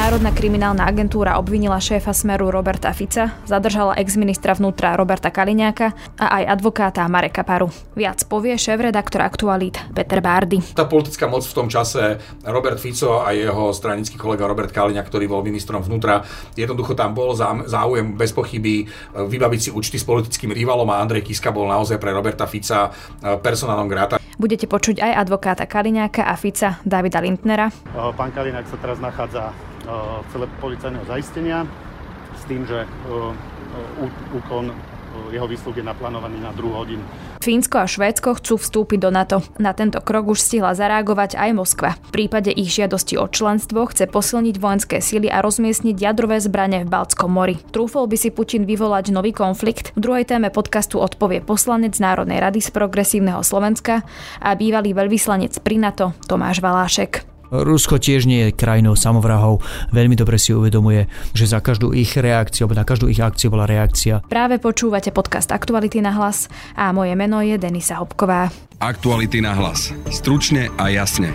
Národná kriminálna agentúra obvinila šéfa Smeru Roberta Fica, zadržala ex-ministra vnútra Roberta Kaliňáka a aj advokáta Mareka Paru. Viac povie šéf-redaktor aktualít Peter Bárdy. Tá politická moc v tom čase, Robert Fico a jeho stranický kolega Robert Kaliňák, ktorý bol ministrom vnútra, jednoducho tam bol záujem bez pochyby vybaviť si účty s politickým rivalom a Andrej Kiska bol naozaj pre Roberta Fica personálnom gráta. Budete počuť aj advokáta Kaliňáka a Fica Davida Lindnera. Pán Kaliňák sa teraz nachádza celé policajného zaistenia s tým, že úkon jeho výsluh je naplánovaný na druhú hodinu. Fínsko a Švédsko chcú vstúpiť do NATO. Na tento krok už stihla zareagovať aj Moskva. V prípade ich žiadosti o členstvo chce posilniť vojenské síly a rozmiestniť jadrové zbranie v Baltskom mori. Trúfol by si Putin vyvolať nový konflikt? V druhej téme podcastu odpovie poslanec Národnej rady z progresívneho Slovenska a bývalý veľvyslanec pri NATO Tomáš Valášek. Rusko tiež nie je krajinou samovrahov. Veľmi dobre si uvedomuje, že za každú ich reakciu, alebo na každú ich akciu bola reakcia. Práve počúvate podcast Aktuality na hlas a moje meno je Denisa Hopková. Aktuality na hlas. Stručne a jasne.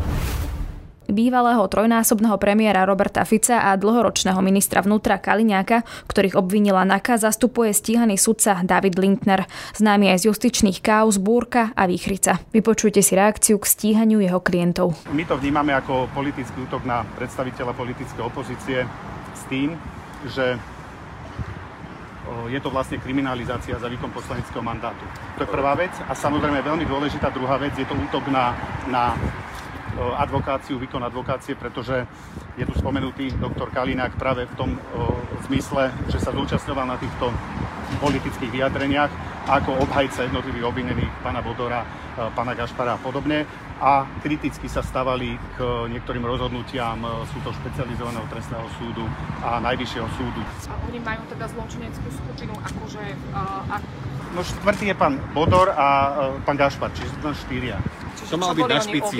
bývalého trojnásobného premiéra Roberta Fica a dlhoročného ministra vnútra Kaliňáka, ktorých obvinila NAKA, zastupuje stíhaný sudca David Lindner, známy aj z justičných káuz Búrka a Výchrica. Vypočujte si reakciu k stíhaniu jeho klientov. My to vnímame ako politický útok na predstaviteľa politickej opozície s tým, že je to vlastne kriminalizácia za výkon poslaneckého mandátu. To je prvá vec a samozrejme veľmi dôležitá druhá vec, je to útok na, na advokáciu, výkon advokácie, pretože je tu spomenutý doktor Kalinák práve v tom zmysle, že sa zúčastňoval na týchto politických vyjadreniach ako obhajca jednotlivých obvinených pána Bodora, pána Gašpara a podobne a kriticky sa stavali k niektorým rozhodnutiam sú to špecializovaného trestného súdu a najvyššieho súdu. A oni majú teda zločineckú skupinu akože... Uh, ak... No štvrtý je pán Bodor a uh, pán Gašpar, čiže to štyria. To mal byť na špici...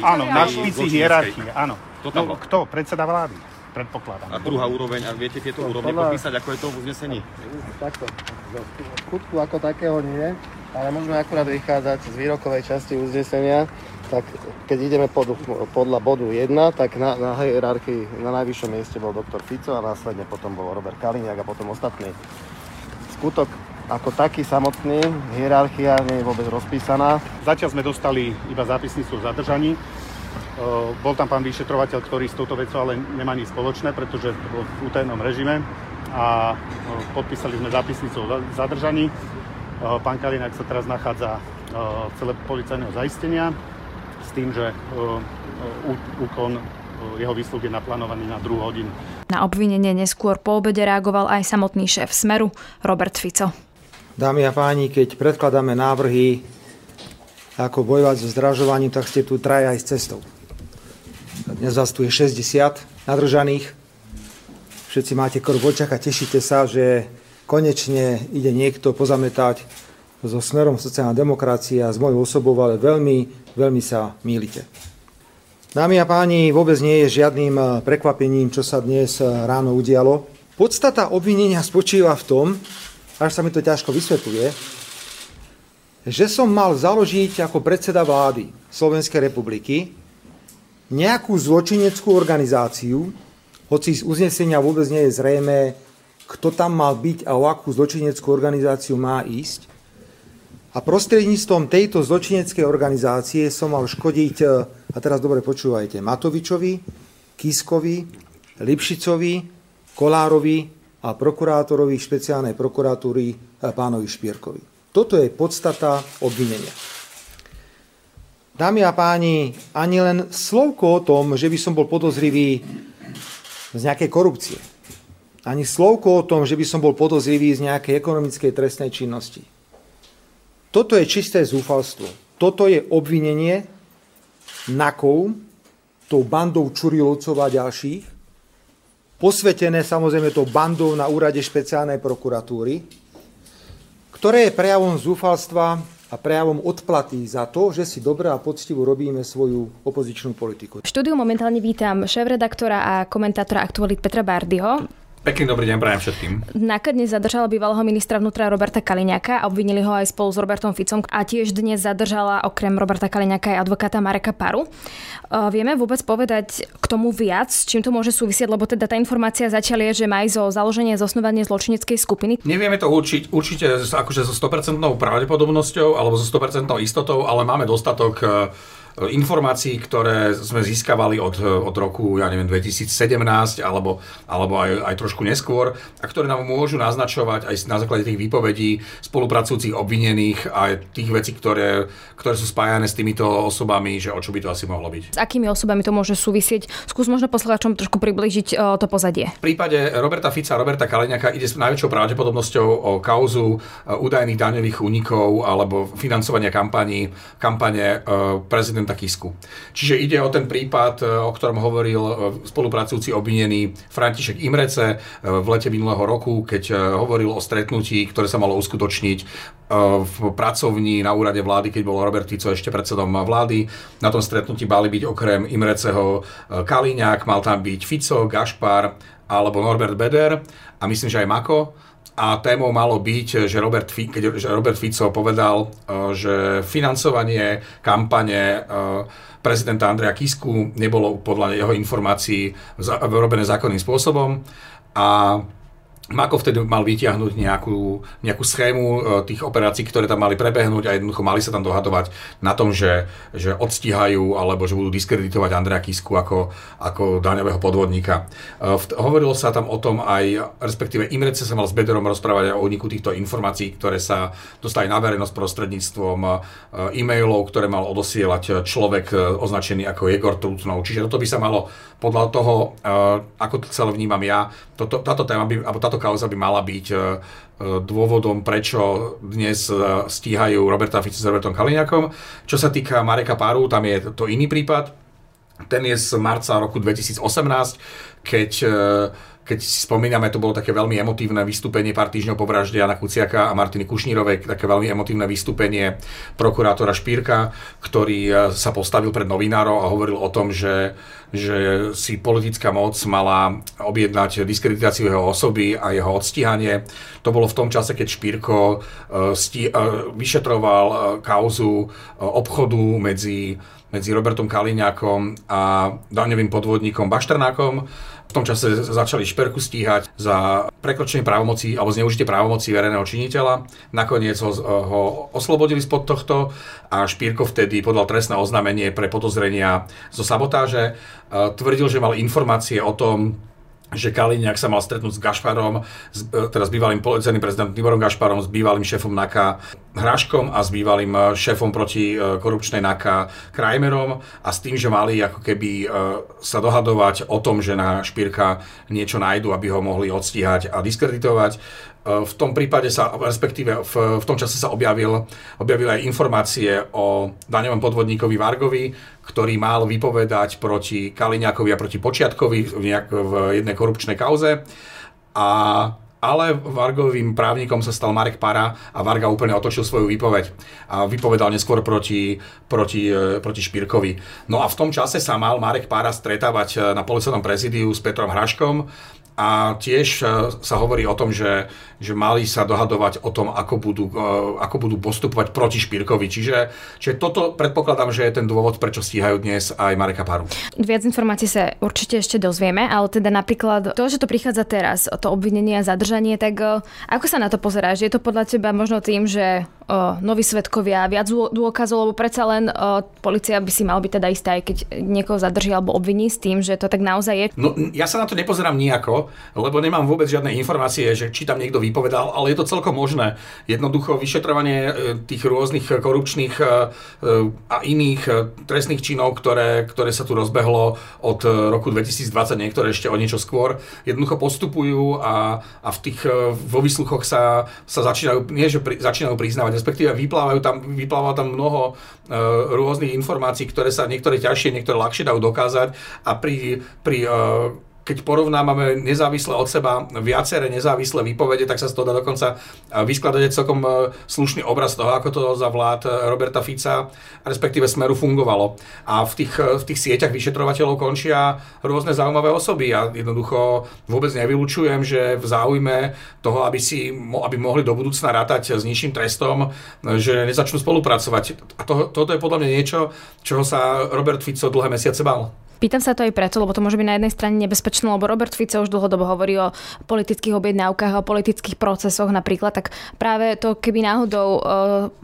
Áno, na špici hierarchie, áno. Kto, tam no, kto? Predseda vlády predpokladám. A druhá úroveň, a viete tieto úrovne podľa... popísať, ako je to v uznesení? Takto, skutku ako takého nie, ale môžeme akurát vychádzať z výrokovej časti uznesenia, tak keď ideme pod, podľa bodu 1, tak na, na hierarchii na najvyššom mieste bol doktor Fico a následne potom bol Robert Kaliňák a potom ostatný. Skutok ako taký samotný, hierarchia nie je vôbec rozpísaná. Zatiaľ sme dostali iba zápisnicu o zadržaní. Bol tam pán vyšetrovateľ, ktorý s touto vecou ale nemá nič spoločné, pretože to bol v utajenom režime a podpísali sme zápisnicu o zadržaní. Pán Kalinák sa teraz nachádza v celé policajného zaistenia s tým, že úkon jeho výsluh je naplánovaný na druhú hodinu. Na obvinenie neskôr po obede reagoval aj samotný šéf Smeru, Robert Fico. Dámy a páni, keď predkladáme návrhy, ako bojovať so zdražovaním, tak ste tu traj aj s cestou. Dnes vás tu je 60 nadržaných. Všetci máte krv v očach a tešíte sa, že konečne ide niekto pozametať so smerom sociálna demokracia s mojou osobou, ale veľmi, veľmi sa mýlite. Dámy a páni, vôbec nie je žiadnym prekvapením, čo sa dnes ráno udialo. Podstata obvinenia spočíva v tom, až sa mi to ťažko vysvetľuje, že som mal založiť ako predseda vlády Slovenskej republiky nejakú zločineckú organizáciu, hoci z uznesenia vôbec nie je zrejme, kto tam mal byť a o akú zločineckú organizáciu má ísť. A prostredníctvom tejto zločineckej organizácie som mal škodiť, a teraz dobre počúvajte, Matovičovi, Kiskovi, Lipšicovi, Kolárovi a prokurátorovi špeciálnej prokuratúry eh, pánovi Špierkovi. Toto je podstata obvinenia. Dámy a páni, ani len slovko o tom, že by som bol podozrivý z nejakej korupcie. Ani slovko o tom, že by som bol podozrivý z nejakej ekonomickej trestnej činnosti. Toto je čisté zúfalstvo. Toto je obvinenie NAKov tou bandou Čurilovcov a ďalších, posvetené samozrejme tou bandou na úrade špeciálnej prokuratúry, ktoré je prejavom zúfalstva a prejavom odplaty za to, že si dobre a poctivo robíme svoju opozičnú politiku. V štúdiu momentálne vítam šéf-redaktora a komentátora aktualit Petra Bardyho. Pekný dobrý deň prajem všetkým. NAKA dnes zadržala bývalého ministra vnútra Roberta Kaliňaka a obvinili ho aj spolu s Robertom Ficom a tiež dnes zadržala okrem Roberta Kaliňaka aj advokáta Mareka Paru. Uh, vieme vôbec povedať k tomu viac, s čím to môže súvisieť, lebo teda tá informácia začala je, že má zo založenie zosnovanie zločineckej skupiny. Nevieme to určiť, určite akože so 100% pravdepodobnosťou alebo so 100% istotou, ale máme dostatok informácií, ktoré sme získavali od, od roku, ja neviem, 2017 alebo, alebo aj, aj trošku neskôr a ktoré nám môžu naznačovať aj na základe tých výpovedí spolupracujúcich obvinených a tých vecí, ktoré, ktoré sú spájane s týmito osobami, že o čo by to asi mohlo byť. S akými osobami to môže súvisieť? Skús možno poslucháčom trošku približiť o, to pozadie. V prípade Roberta Fica a Roberta Kaleňaka ide s najväčšou pravdepodobnosťou o kauzu údajných daňových únikov alebo financovania kampaní, kampane prezidenta prezidenta Kisku. Čiže ide o ten prípad, e, o ktorom hovoril e, spolupracujúci obvinený František Imrece e, v lete minulého roku, keď hovoril o stretnutí, ktoré sa malo uskutočniť v pracovni na úrade vlády, keď bol Robert Fico ešte predsedom vlády. Na tom stretnutí mali byť okrem Imreceho Kaliňák, mal tam byť Fico, Gašpar alebo Norbert Beder a myslím, že aj Mako a témou malo byť, že Robert, keď Robert Fico povedal, e, že financovanie kampane e, prezidenta Andreja Kisku nebolo podľa jeho informácií robené zákonným spôsobom. A Mako vtedy mal vyťahnuť nejakú, nejakú schému e, tých operácií, ktoré tam mali prebehnúť a jednoducho mali sa tam dohadovať na tom, že, že odstíhajú alebo že budú diskreditovať Andrea Kisku ako, ako daňového podvodníka. E, hovorilo sa tam o tom aj, respektíve Imrece sa mal s Bederom rozprávať o úniku týchto informácií, ktoré sa dostali na verejnosť prostredníctvom e, e-mailov, ktoré mal odosielať človek označený ako Jegor Trutnov. Čiže toto by sa malo podľa toho, ako celé vnímam ja, toto, táto téma by, alebo táto táto kauza by mala byť e, e, dôvodom, prečo dnes e, stíhajú Roberta Fico s Robertom Kaliňakom. Čo sa týka Mareka Páru, tam je to iný prípad. Ten je z marca roku 2018, keď keď si spomíname, to bolo také veľmi emotívne vystúpenie pár týždňov po vražde Jana Kuciaka a Martiny Kušnírovej, také veľmi emotívne vystúpenie prokurátora Špírka, ktorý sa postavil pred novinárov a hovoril o tom, že že si politická moc mala objednať diskreditáciu jeho osoby a jeho odstíhanie. To bolo v tom čase, keď Špírko e, e, vyšetroval e, kauzu obchodu medzi, medzi Robertom Kaliňákom a daňovým podvodníkom Bašternákom v tom čase začali Šperku stíhať za prekročenie právomocí alebo zneužitie právomocí verejného činiteľa. Nakoniec ho, ho oslobodili spod tohto a Špírko vtedy podal trestné oznámenie pre podozrenia zo sabotáže. Tvrdil, že mal informácie o tom, že Kaliňák sa mal stretnúť s Gašparom, s, e, teda bývalým policajným prezidentom Tiborom Gašparom, s bývalým šéfom NAKA Hráškom a s bývalým e, šéfom proti e, korupčnej NAKA Krajmerom a s tým, že mali ako keby sa dohadovať o tom, že na Špírka niečo nájdu, aby ho mohli odstíhať a diskreditovať. V tom prípade sa, respektíve v, v tom čase sa objavil, objavili aj informácie o daňovom podvodníkovi Vargovi, ktorý mal vypovedať proti Kaliňákovi a proti Počiatkovi v, nejak, v jednej korupčnej kauze. A ale Vargovým právnikom sa stal Marek Para a Varga úplne otočil svoju výpoveď a vypovedal neskôr proti, proti, e, proti Špírkovi. No a v tom čase sa mal Marek Para stretávať e, na policajnom prezidiu s Petrom Hraškom a tiež e, sa hovorí o tom, že, že mali sa dohadovať o tom, ako budú, e, ako budú postupovať proti Špírkovi. Čiže, čiže toto predpokladám, že je ten dôvod, prečo stíhajú dnes aj Mareka Paru. Viac informácií sa určite ešte dozvieme, ale teda napríklad to, že to prichádza teraz, to obvinenie a zadržanie, tak e, ako sa na to pozeráš? Je to podľa teba možno tým, že noví svetkovia, viac dôkazov, lebo predsa len o, policia by si mal byť teda istá, aj keď niekoho zadrží alebo obviní s tým, že to tak naozaj je? No, ja sa na to nepozerám nejako, lebo nemám vôbec žiadne informácie, že či tam niekto vypovedal, ale je to celkom možné. Jednoducho vyšetrovanie e, tých rôznych korupčných e, e, a iných trestných činov, ktoré, ktoré sa tu rozbehlo od roku 2020, niektoré ešte o niečo skôr, jednoducho postupujú a, a v tých vo výsluchoch sa, sa začínajú, nie že pri, začínajú priznávať, respektíve vyplávajú tam, vypláva tam mnoho e, rôznych informácií, ktoré sa niektoré ťažšie, niektoré ľahšie dajú dokázať. A pri, pri e, keď porovnávame nezávisle od seba viaceré nezávislé výpovede, tak sa z toho dá dokonca vyskladať celkom e, slušný obraz toho, ako to za vlád e, Roberta Fica, respektíve Smeru fungovalo. A v tých, v tých sieťach vyšetrovateľov končia rôzne zaujímavé osoby. Ja jednoducho vôbec nevylučujem, že v záujme toho, aby, si, aby mohli do budúcna rátať s nižším trestom, že nezačnú spolupracovať. A to, toto je podľa mňa niečo, čoho sa Robert Fico dlhé mesiace bal. Pýtam sa to aj preto, lebo to môže byť na jednej strane nebezpečné, lebo Robert Fico už dlhodobo hovorí o politických objednávkach, o politických procesoch napríklad, tak práve to, keby náhodou uh,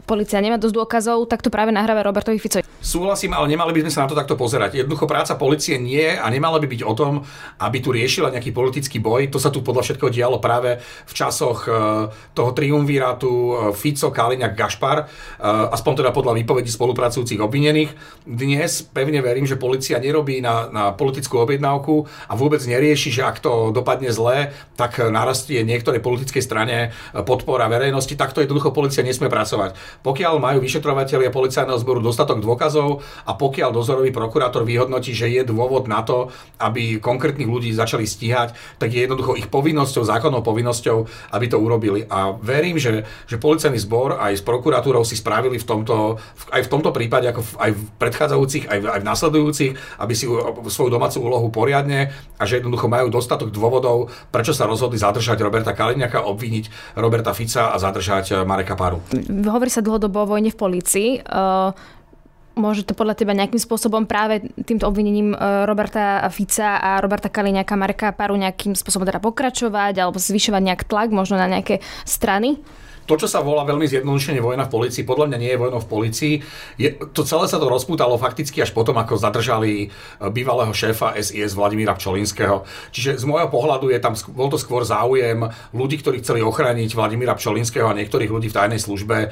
policia nemá dosť dôkazov, tak to práve nahráva Robertovi Fico. Súhlasím, ale nemali by sme sa na to takto pozerať. Jednoducho práca policie nie a nemala by byť o tom, aby tu riešila nejaký politický boj. To sa tu podľa všetkého dialo práve v časoch uh, toho triumvirátu uh, Fico, Kaliňák, Gašpar, uh, aspoň teda podľa výpovedí spolupracujúcich obvinených. Dnes pevne verím, že policia nerobí na, na politickú objednávku a vôbec nerieši, že ak to dopadne zle, tak narastie niektorej politickej strane podpora verejnosti. Takto jednoducho policia nesmie pracovať. Pokiaľ majú vyšetrovateľia policajného zboru dostatok dôkazov a pokiaľ dozorový prokurátor vyhodnotí, že je dôvod na to, aby konkrétnych ľudí začali stíhať, tak je jednoducho ich povinnosťou, zákonnou povinnosťou, aby to urobili. A verím, že, že policajný zbor aj s prokuratúrou si spravili v tomto, aj v tomto prípade, ako aj v predchádzajúcich, aj v, aj v nasledujúcich, aby si svoju domácu úlohu poriadne a že jednoducho majú dostatok dôvodov, prečo sa rozhodli zadržať Roberta Kaliňaka, obviniť Roberta Fica a zadržať eh, Mareka Paru. Hovorí sa dlhodobo o vojne v policii. Uh Môže to podľa teba nejakým spôsobom práve týmto obvinením eh, Roberta Fica a Roberta Kaliňaka, Mareka Paru nejakým spôsobom teda pokračovať alebo zvyšovať nejak tlak možno na nejaké strany? To, čo sa volá veľmi zjednodušene vojna v policii, podľa mňa nie je vojnou v policii. Je, to celé sa to rozpútalo fakticky až potom, ako zadržali e, bývalého šéfa SIS Vladimíra Pčolinského. Čiže z môjho pohľadu je tam, bol to skôr záujem ľudí, ktorí chceli ochrániť Vladimíra Pčolinského a niektorých ľudí v tajnej službe, e,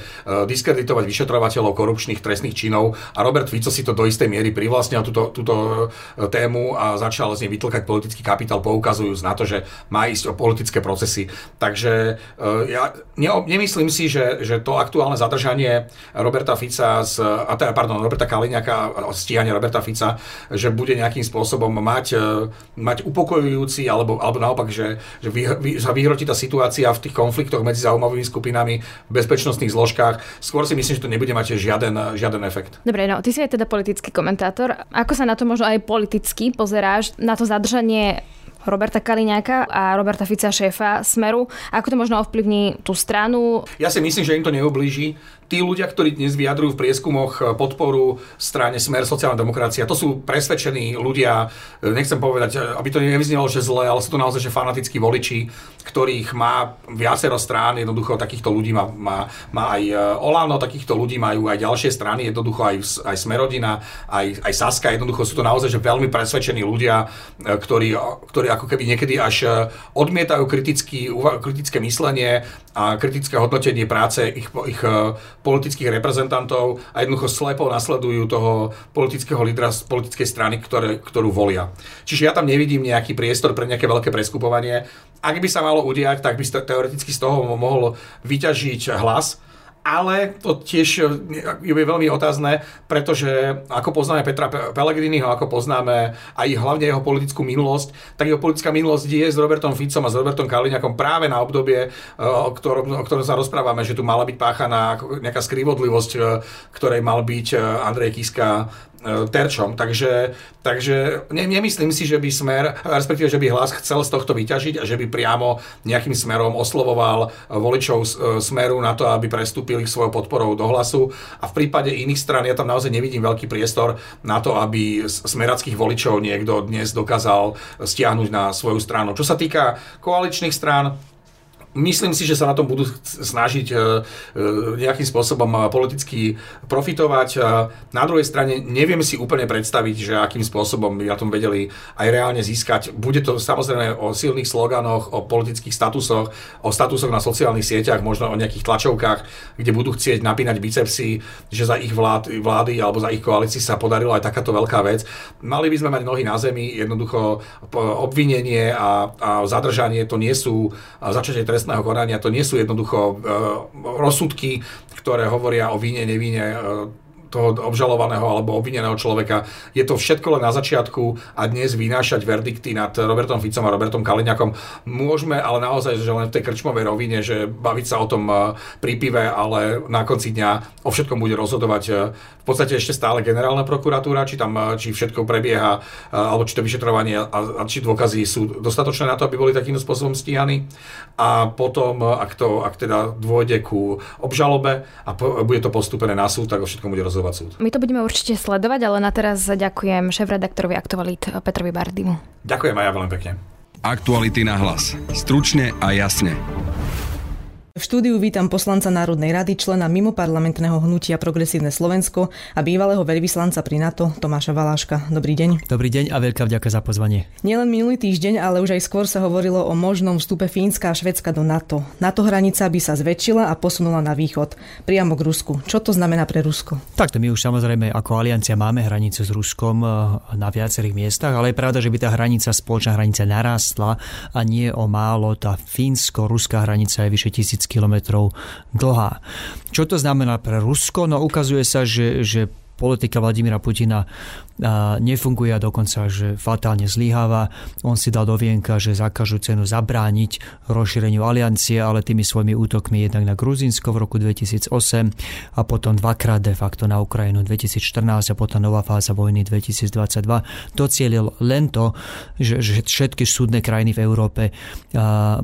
diskreditovať vyšetrovateľov korupčných trestných činov a Robert Fico si to do istej miery privlastnil túto, túto e, tému a začal z nej vytlkať politický kapitál, poukazujúc na to, že má ísť o politické procesy. Takže ja ne, ne, nemyslím si, že, že to aktuálne zadržanie Roberta Fica, z, a teda, pardon, Roberta Kaliňaka, stíhanie Roberta Fica, že bude nejakým spôsobom mať, e, mať upokojujúci, alebo, alebo naopak, že, že vy, vy, sa vyhrotí tá situácia v tých konfliktoch medzi zaujímavými skupinami v bezpečnostných zložkách. Skôr si myslím, že to nebude mať žiaden, žiaden efekt. Dobre, no ty si aj teda politický komentátor. Ako sa na to možno aj politicky pozeráš, na to zadržanie Roberta Kaliňáka a Roberta Fica šéfa Smeru. Ako to možno ovplyvní tú stranu? Ja si myslím, že im to neublíži tí ľudia, ktorí dnes vyjadrujú v prieskumoch eh, podporu strane Smer sociálna demokracia, to sú presvedčení ľudia, eh, nechcem povedať, eh, aby to nevyznelo, že zle, ale sú to naozaj že fanatickí voliči, ktorých má viacero strán, jednoducho takýchto ľudí má, má, má aj Olano, takýchto ľudí majú aj ďalšie strany, jednoducho aj, aj Smerodina, aj, aj Saska, jednoducho sú to naozaj že veľmi presvedčení ľudia, ktorí, ktorí ako keby niekedy až odmietajú kritický, kritické myslenie a kritické hodnotenie práce ich, ich politických reprezentantov a jednoducho slepo nasledujú toho politického lídra z politickej strany, ktoré, ktorú volia. Čiže ja tam nevidím nejaký priestor pre nejaké veľké preskupovanie. Ak by sa malo udiať, tak by teoreticky z toho mohol vyťažiť hlas, ale to tiež je veľmi otázne, pretože ako poznáme Petra Pellegriniho, ako poznáme aj hlavne jeho politickú minulosť, tak jeho politická minulosť je s Robertom Ficom a s Robertom Kaliňakom práve na obdobie, o ktorom, o ktorom sa rozprávame, že tu mala byť páchaná nejaká skrivodlivosť, ktorej mal byť Andrej Kiska terčom. Takže, takže ne, nemyslím si, že by smer, respektíve, že by hlas chcel z tohto vyťažiť a že by priamo nejakým smerom oslovoval voličov e, smeru na to, aby prestúpili svojou podporou do hlasu. A v prípade iných stran ja tam naozaj nevidím veľký priestor na to, aby smerackých voličov niekto dnes dokázal stiahnuť na svoju stranu. Čo sa týka koaličných strán, Myslím si, že sa na tom budú snažiť e, e, nejakým spôsobom e, politicky profitovať. Na druhej strane neviem si úplne predstaviť, že akým spôsobom by na tom vedeli aj reálne získať. Bude to samozrejme o silných sloganoch, o politických statusoch, o statusoch na sociálnych sieťach, možno o nejakých tlačovkách, kde budú chcieť napínať bicepsy, že za ich vlád, vlády alebo za ich koalícii sa podarila aj takáto veľká vec. Mali by sme mať nohy na zemi, jednoducho obvinenie a, a zadržanie to nie sú začatie trestného konania. To nie sú jednoducho rozsudky, ktoré hovoria o víne, nevíne toho obžalovaného alebo obvineného človeka. Je to všetko len na začiatku a dnes vynášať verdikty nad Robertom Ficom a Robertom Kaliňakom môžeme, ale naozaj, že len v tej krčmovej rovine, že baviť sa o tom eh, pri pive, ale na konci dňa o všetkom bude rozhodovať eh, v podstate ešte stále generálna prokuratúra, či tam eh, či všetko prebieha, alebo či to vyšetrovanie a, a či dôkazy sú dostatočné na to, aby boli takýmto spôsobom stíhaní. A potom, ak, to, ak teda dôjde ku obžalobe a po, bude to postúpené na súd, tak o všetkom bude rozhodovať rozhodovať súd. My to budeme určite sledovať, ale na teraz ďakujem šéf-redaktorovi Aktualit Petrovi Bardimu. Ďakujem aj ja veľmi pekne. Aktuality na hlas. Stručne a jasne. V štúdiu vítam poslanca Národnej rady, člena mimoparlamentného hnutia Progresívne Slovensko a bývalého veľvyslanca pri NATO Tomáša Valáška. Dobrý deň. Dobrý deň a veľká vďaka za pozvanie. Nielen minulý týždeň, ale už aj skôr sa hovorilo o možnom vstupe Fínska a Švedska do NATO. NATO hranica by sa zväčšila a posunula na východ, priamo k Rusku. Čo to znamená pre Rusko? Takto my už samozrejme ako aliancia máme hranicu s Ruskom eh, na viacerých miestach, ale je pravda, že by tá hranica, spoločná hranica narástla a nie o málo. Tá fínsko-ruská hranica je vyše tisíc kilometrov dlhá. Čo to znamená pre Rusko? No ukazuje sa, že, že politika Vladimíra Putina nefunguje a dokonca, že fatálne zlyháva. On si dal do vienka, že za cenu zabrániť rozšíreniu aliancie, ale tými svojimi útokmi jednak na Gruzinsko v roku 2008 a potom dvakrát de facto na Ukrajinu 2014 a potom nová fáza vojny 2022 docielil len to, že, že všetky súdne krajiny v Európe,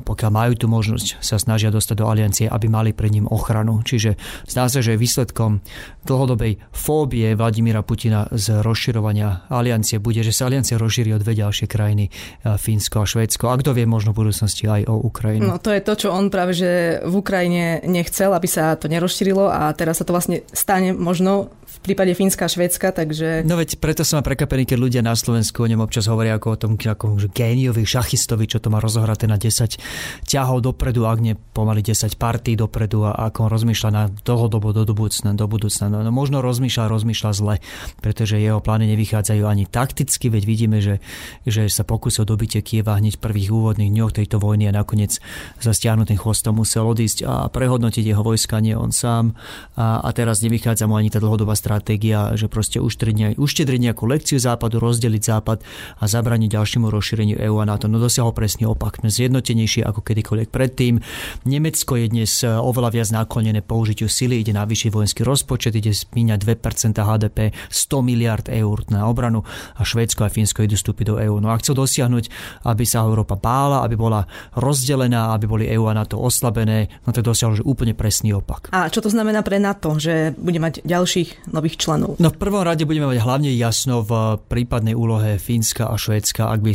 pokiaľ majú tú možnosť, sa snažia dostať do aliancie, aby mali pred ním ochranu. Čiže zdá sa, že výsledkom dlhodobej fóbie Vladimíra Putina z rozširovania aliancie bude, že sa aliancia rozšíri o dve ďalšie krajiny, Fínsko a Švédsko. A kto vie, možno v budúcnosti aj o Ukrajinu. No to je to, čo on práve že v Ukrajine nechcel, aby sa to nerozšírilo a teraz sa to vlastne stane možno v prípade Fínska a Švédska, takže... No veď preto som prekvapený, keď ľudia na Slovensku o ňom občas hovoria ako o tom ako géniovi, šachistovi, čo to má rozohraté na 10 ťahov dopredu, ak nie pomaly 10 partí dopredu a ako on rozmýšľa na dlhodobo do budúcna. Do budúcna. No, no možno rozmýšľa, rozmýšľa zle, pretože jeho plány nevychádzajú ani takticky, veď vidíme, že, že sa pokúsil dobitie Kieva hneď v prvých úvodných dňoch tejto vojny a nakoniec za stiahnutým chvostom musel odísť a prehodnotiť jeho vojska, nie on sám. A, a teraz nevychádza mu ani tá dlhodobá stratégia, že proste uštetriť nejakú lekciu západu, rozdeliť západ a zabraniť ďalšiemu rozšíreniu EÚ a NATO. No dosiahol presne opak. Zjednotenejšie ako kedykoľvek predtým. Nemecko je dnes e, oveľa viac naklonené použitiu sily, ide na vyšší vojenský rozpočet, ide spíňať 2% HDP, 100 miliard eur na obranu a Švédsko a Fínsko idú vstúpiť do EÚ. No a chcel dosiahnuť, aby sa Európa bála, aby bola rozdelená, aby boli EÚ a NATO oslabené, no to dosiahol že úplne presný opak. A čo to znamená pre NATO, že bude mať ďalších nových členov? No v prvom rade budeme mať hlavne jasno v prípadnej úlohe Fínska a Švédska, ak by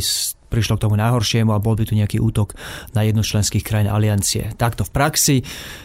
prišlo k tomu najhoršiemu a bol by tu nejaký útok na jednu z členských krajín aliancie. Takto v praxi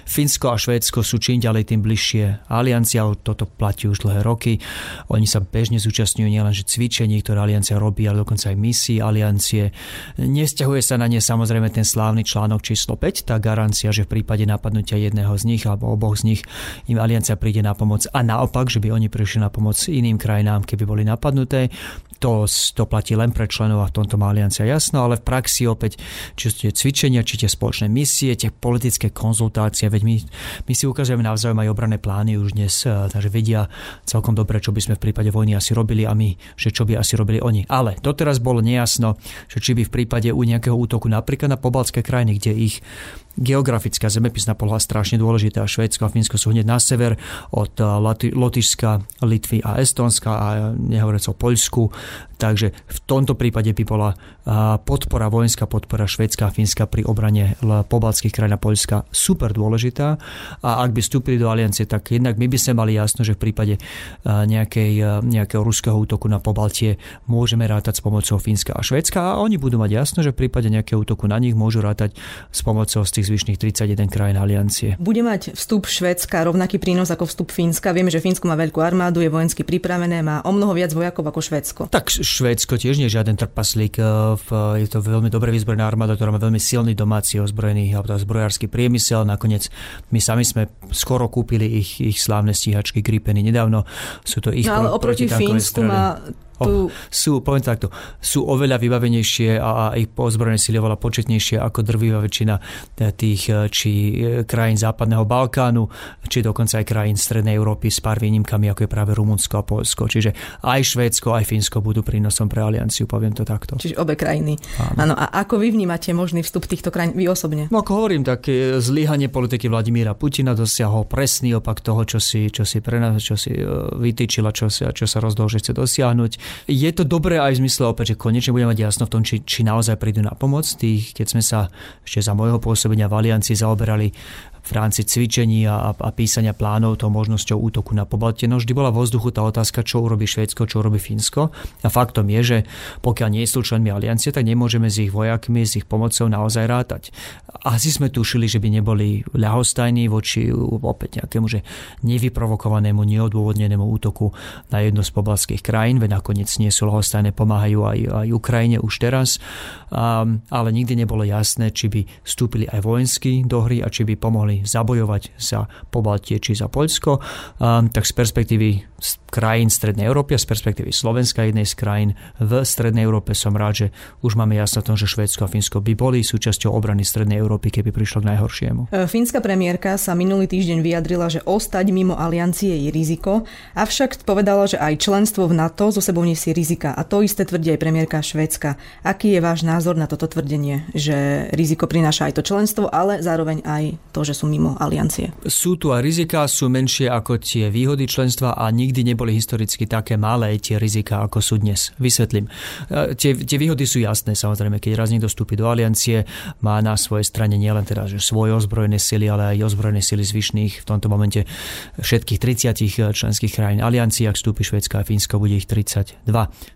Fínsko a Švédsko sú čím ďalej tým bližšie aliancia, toto platí už dlhé roky. Oni sa bežne zúčastňujú nielenže cvičení, ktoré aliancia robí, ale dokonca aj misií aliancie. Nesťahuje sa na ne samozrejme ten slávny článok číslo 5, tá garancia, že v prípade napadnutia jedného z nich alebo oboch z nich im aliancia príde na pomoc a naopak, že by oni prišli na pomoc iným krajinám, keby boli napadnuté. To, to platí len pre členov a v tomto má aliancia jasno, ale v praxi opäť, či tie cvičenia, či tie spoločné misie, tie politické konzultácie, veď my, my si ukazujeme navzájom aj obranné plány už dnes, eh, takže vedia celkom dobre, čo by sme v prípade vojny asi robili a my, že čo by asi robili oni. Ale doteraz bolo nejasno, že či by v prípade u nejakého útoku napríklad na pobaltské krajiny, kde ich geografická zemepisná poloha strašne dôležitá. Švédsko a Fínsko sú hneď na sever od eh, Lotyšska, Litvy a Estonska a nehovoriac o Poľsku. Takže v tomto prípade by bola podpora, vojenská podpora Švédska a Fínska pri obrane pobaltských krajín a Poľska super dôležitá. A ak by vstúpili do aliancie, tak jednak my by sme mali jasno, že v prípade nejakej, nejakého ruského útoku na Pobaltie môžeme rátať s pomocou Fínska a Švédska a oni budú mať jasno, že v prípade nejakého útoku na nich môžu rátať s pomocou z tých zvyšných 31 krajín aliancie. Bude mať vstup Švédska rovnaký prínos ako vstup Fínska. Vieme, že Fínsko má veľkú armádu, je vojensky pripravené, má o mnoho viac vojakov ako Švédsko. Tak Švédsko tiež nie je žiaden trpaslík. E, je to veľmi dobre vyzbrojená armáda, ktorá má veľmi silný domáci ozbrojený alebo zbrojársky priemysel. Nakoniec my sami sme skoro kúpili ich, ich slávne stíhačky Gripeny nedávno. Sú to ich no, ale oproti Fínsku má Oh, sú, poviem takto, sú oveľa vybavenejšie a, a ich pozbrojené sily oveľa početnejšie ako drvivá väčšina tých či krajín západného Balkánu, či dokonca aj krajín Strednej Európy s pár výnimkami, ako je práve Rumunsko a Polsko. Čiže aj Švédsko, aj Fínsko budú prínosom pre alianciu, poviem to takto. Čiže obe krajiny. Áno. Áno. A ako vy vnímate možný vstup týchto krajín, vy osobne? No ako hovorím, tak zlyhanie politiky Vladimíra Putina dosiahol presný opak toho, čo si, čo si pre nás, čo si vytýčila, čo, si, čo sa rozhodol, že chce dosiahnuť. Je to dobré aj v zmysle opäť, že konečne budeme mať jasno v tom, či, či naozaj prídu na pomoc. Tých, keď sme sa ešte za môjho pôsobenia v Aliancii zaoberali v rámci cvičení a, a písania plánov tou možnosťou útoku na Pobaltie. No vždy bola vo vzduchu tá otázka, čo urobí Švédsko, čo urobí Fínsko. A faktom je, že pokiaľ nie sú členmi aliancie, tak nemôžeme s ich vojakmi, s ich pomocou naozaj rátať. Asi sme tušili, že by neboli ľahostajní voči opäť nejakému že nevyprovokovanému, neodôvodnenému útoku na jednu z pobalských krajín, veď nakoniec nie sú ľahostajné, pomáhajú aj, aj Ukrajine už teraz. Um, ale nikdy nebolo jasné, či by vstúpili aj vojensky do hry a či by pomohli zabojovať za Pobaltie či za Poľsko, tak z perspektívy krajín Strednej Európy a z perspektívy Slovenska, jednej z krajín v Strednej Európe som rád, že už máme jasno tom, že Švédsko a Fínsko by boli súčasťou obrany Strednej Európy, keby prišlo k najhoršiemu. E, fínska premiérka sa minulý týždeň vyjadrila, že ostať mimo aliancie je riziko, avšak povedala, že aj členstvo v NATO zo sebou nesie rizika a to isté tvrdí aj premiérka Švédska. Aký je váš názor na toto tvrdenie, že riziko prináša aj to členstvo, ale zároveň aj to, že sú mimo aliancie. Sú tu aj rizika, sú menšie ako tie výhody členstva a nikdy neboli historicky také malé tie rizika, ako sú dnes. Vysvetlím. E, tie, tie výhody sú jasné, samozrejme, keď raz niekto vstúpi do aliancie, má na svojej strane nielen teda, že svoje ozbrojené sily, ale aj ozbrojené sily zvyšných, v tomto momente všetkých 30 členských krajín aliancie, ak vstúpi Švedska a Fínsko, bude ich 32.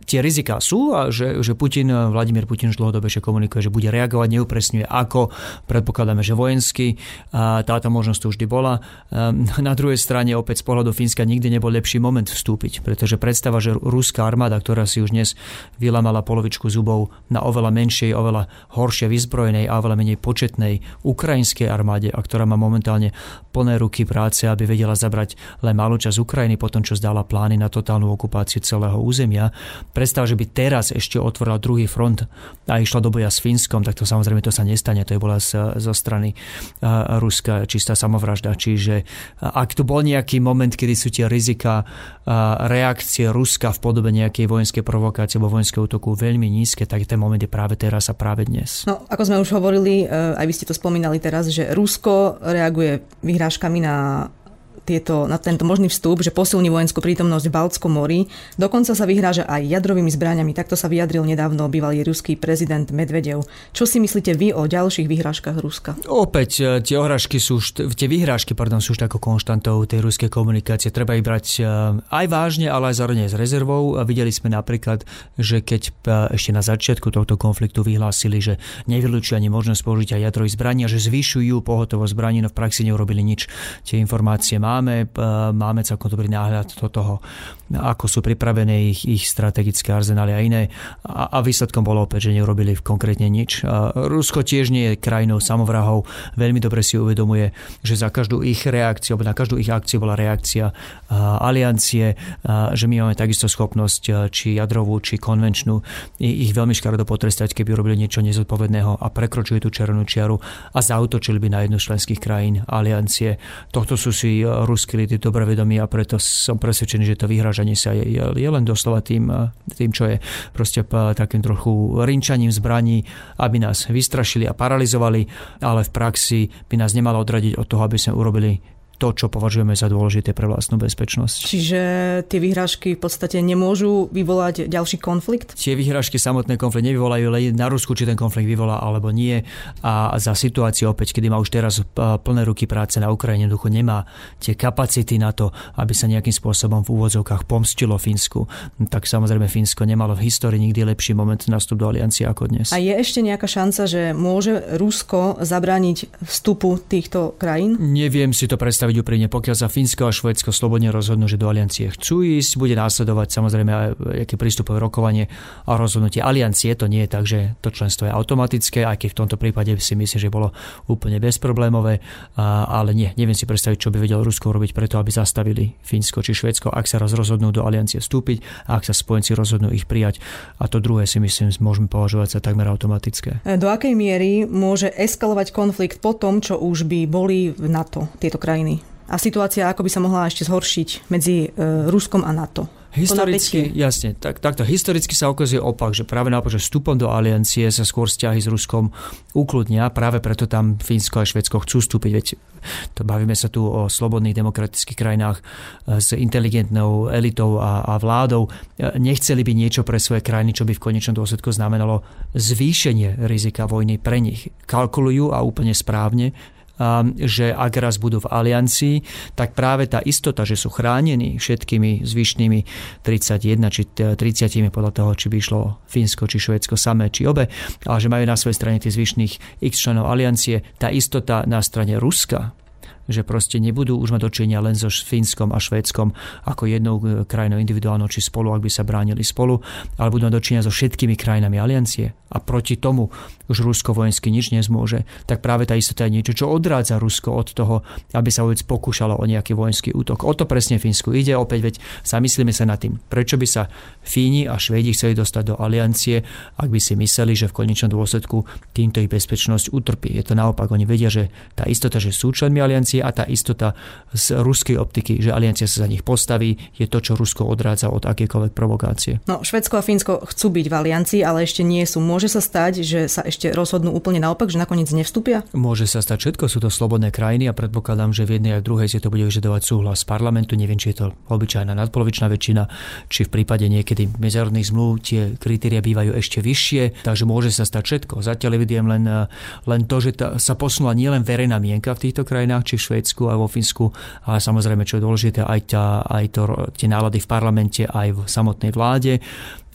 Tie rizika sú a že, že Putin, Vladimír Putin už dlhodobejšie komunikuje, že bude reagovať, neupresňuje ako, predpokladáme, že vojensky. A táto možnosť tu vždy bola. Ehm, na druhej strane opäť z pohľadu Fínska nikdy nebol lepší moment vstúpiť, pretože predstava, že ruská armáda, ktorá si už dnes vylamala polovičku zubov na oveľa menšej, oveľa horšie vyzbrojenej a oveľa menej početnej ukrajinskej armáde, a ktorá má momentálne plné ruky práce, aby vedela zabrať len malú časť Ukrajiny, potom čo zdala plány na totálnu okupáciu celého územia. Predstav, že by teraz ešte otvorila druhý front a išla do boja s Fínskom, tak to samozrejme to sa nestane, to je bola zo strany Ruska čistá samovražda. Čiže ak tu bol nejaký moment, kedy sú tie rizika reakcie Ruska v podobe nejakej vojenskej provokácie alebo vojenského útoku veľmi nízke, tak ten moment je práve teraz a práve dnes. No, ako sme už hovorili, e, aj vy ste to spomínali teraz, že Rusko reaguje vyhrážkami na tieto, na tento možný vstup, že posilní vojenskú prítomnosť v Baltskom mori. Dokonca sa vyhráža aj jadrovými zbraniami. Takto sa vyjadril nedávno bývalý ruský prezident Medvedev. Čo si myslíte vy o ďalších vyhrážkach Ruska? Opäť e, tie ohrážky sú, tie vyhrážky pardon, sú už takou konštantou tej ruskej komunikácie. Treba ich brať e, aj vážne, ale aj zároveň s rezervou. Videli sme napríklad, že keď e, ešte na začiatku tohto konfliktu vyhlásili, že nevylučujú ani možnosť použitia jadrových zbraní a že zvyšujú pohotovosť zbraní, no v praxi neurobili nič. Tie informácie má máme, máme celkom dobrý náhľad do toho, ako sú pripravené ich, ich strategické arzenály a iné. A, a výsledkom bolo opäť, že neurobili konkrétne nič. A Rusko tiež nie je krajinou samovrahov. Veľmi dobre si uvedomuje, že za každú ich reakciu, alebo na každú ich akciu bola reakcia aliancie, že my máme takisto schopnosť, či jadrovú, či konvenčnú, ich veľmi škaredo potrestať, keby urobili niečo nezodpovedného a prekročuje tú červenú čiaru a zautočili by na jednu z členských krajín aliancie. Tohto sú si ruskí lidi dobre vedomí a preto som presvedčený, že to vyhražanie sa je, je len doslova tým, tým, čo je proste takým trochu rinčaním zbraní, aby nás vystrašili a paralizovali, ale v praxi by nás nemalo odradiť od toho, aby sme urobili to, čo považujeme za dôležité pre vlastnú bezpečnosť. Čiže tie vyhrážky v podstate nemôžu vyvolať ďalší konflikt? Tie vyhrážky samotné konflikt nevyvolajú len na Rusku, či ten konflikt vyvolá alebo nie. A za situáciu opäť, kedy má už teraz plné ruky práce na Ukrajine, jednoducho nemá tie kapacity na to, aby sa nejakým spôsobom v úvodzovkách pomstilo Fínsku, tak samozrejme Fínsko nemalo v histórii nikdy lepší moment nastup do aliancie ako dnes. A je ešte nejaká šanca, že môže Rusko zabrániť vstupu týchto krajín? Neviem si to predstaviť predstaviť úprimne, pokiaľ sa Fínsko a Švedsko slobodne rozhodnú, že do aliancie chcú ísť, bude následovať samozrejme aj aké prístupové rokovanie a rozhodnutie aliancie. To nie je tak, že to členstvo je automatické, aj keď v tomto prípade si myslím, že bolo úplne bezproblémové, ale nie, neviem si predstaviť, čo by vedel Rusko robiť preto, aby zastavili Fínsko či Švedsko, ak sa raz rozhodnú do aliancie vstúpiť a ak sa spojenci rozhodnú ich prijať. A to druhé si myslím, môžeme považovať za takmer automatické. Do akej miery môže eskalovať konflikt po tom, čo už by boli v NATO tieto krajiny? A situácia ako by sa mohla ešte zhoršiť medzi e, Ruskom a NATO? Historicky, jasne, tak, takto historicky sa ukazuje opak, že práve naopak, že vstupom do aliancie sa skôr vzťahy s Ruskom ukludnia, práve preto tam Fínsko a Švedsko chcú vstúpiť, veď to bavíme sa tu o slobodných demokratických krajinách e, s inteligentnou elitou a, a vládou. E, nechceli by niečo pre svoje krajiny, čo by v konečnom dôsledku znamenalo zvýšenie rizika vojny pre nich. Kalkulujú a úplne správne, že ak raz budú v aliancii, tak práve tá istota, že sú chránení všetkými zvyšnými 31 či 30 podľa toho, či by išlo Fínsko, či Švédsko samé, či obe, ale že majú na svojej strane tých zvyšných x členov aliancie, tá istota na strane Ruska, že proste nebudú už mať dočenia len so Fínskom a Švédskom ako jednou e, krajinou individuálnou či spolu, ak by sa bránili spolu, ale budú mať dočenia so všetkými krajinami aliancie a proti tomu už Rusko vojensky nič nezmôže, tak práve tá istota je niečo, čo odrádza Rusko od toho, aby sa vôbec pokúšalo o nejaký vojenský útok. O to presne Fínsku ide, opäť veď sa myslíme sa nad tým, prečo by sa Fíni a Švédi chceli dostať do aliancie, ak by si mysleli, že v konečnom dôsledku týmto ich bezpečnosť utrpí. Je to naopak, oni vedia, že tá istota, že sú členmi aliancie, aliancie a tá istota z ruskej optiky, že aliancia sa za nich postaví, je to, čo Rusko odrádza od akékoľvek provokácie. No, Švedsko a Fínsko chcú byť v aliancii, ale ešte nie sú. Môže sa stať, že sa ešte rozhodnú úplne naopak, že nakoniec nevstúpia? Môže sa stať všetko, sú to slobodné krajiny a predpokladám, že v jednej a v druhej si to bude vyžadovať súhlas parlamentu. Neviem, či je to obyčajná nadpolovičná väčšina, či v prípade niekedy medzinárodných zmluv tie kritéria bývajú ešte vyššie, takže môže sa stať všetko. Zatiaľ vidím len, len to, že sa posunula nielen verejná mienka v týchto krajinách, či v Švédsku a vo Fínsku, ale samozrejme, čo je dôležité, aj, tá, aj to, tie nálady v parlamente, aj v samotnej vláde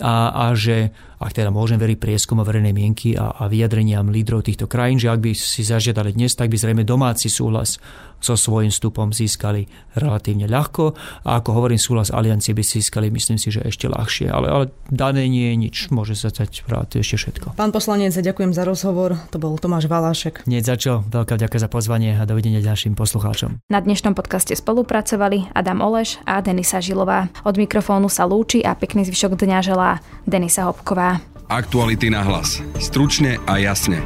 a, a že ak teda môžem veriť prieskumu verejnej mienky a, a vyjadreniam lídrov týchto krajín, že ak by si zažiadali dnes, tak by zrejme domáci súhlas so svojím vstupom získali relatívne ľahko a ako hovorím, súhlas aliancie by získali, myslím si, že ešte ľahšie, ale, ale dané nie je nič, môže sa stať ešte všetko. Pán poslanec, ďakujem za rozhovor, to bol Tomáš Valášek. Nie za čo, veľká ďakujem za pozvanie a dovidenia ďalším poslucháčom. Na dnešnom podcaste spolupracovali Adam Oleš a Denisa Žilová. Od mikrofónu sa lúči a pekný zvyšok dňa želá Denisa Hopková. Aktuality na hlas. Stručne a jasne.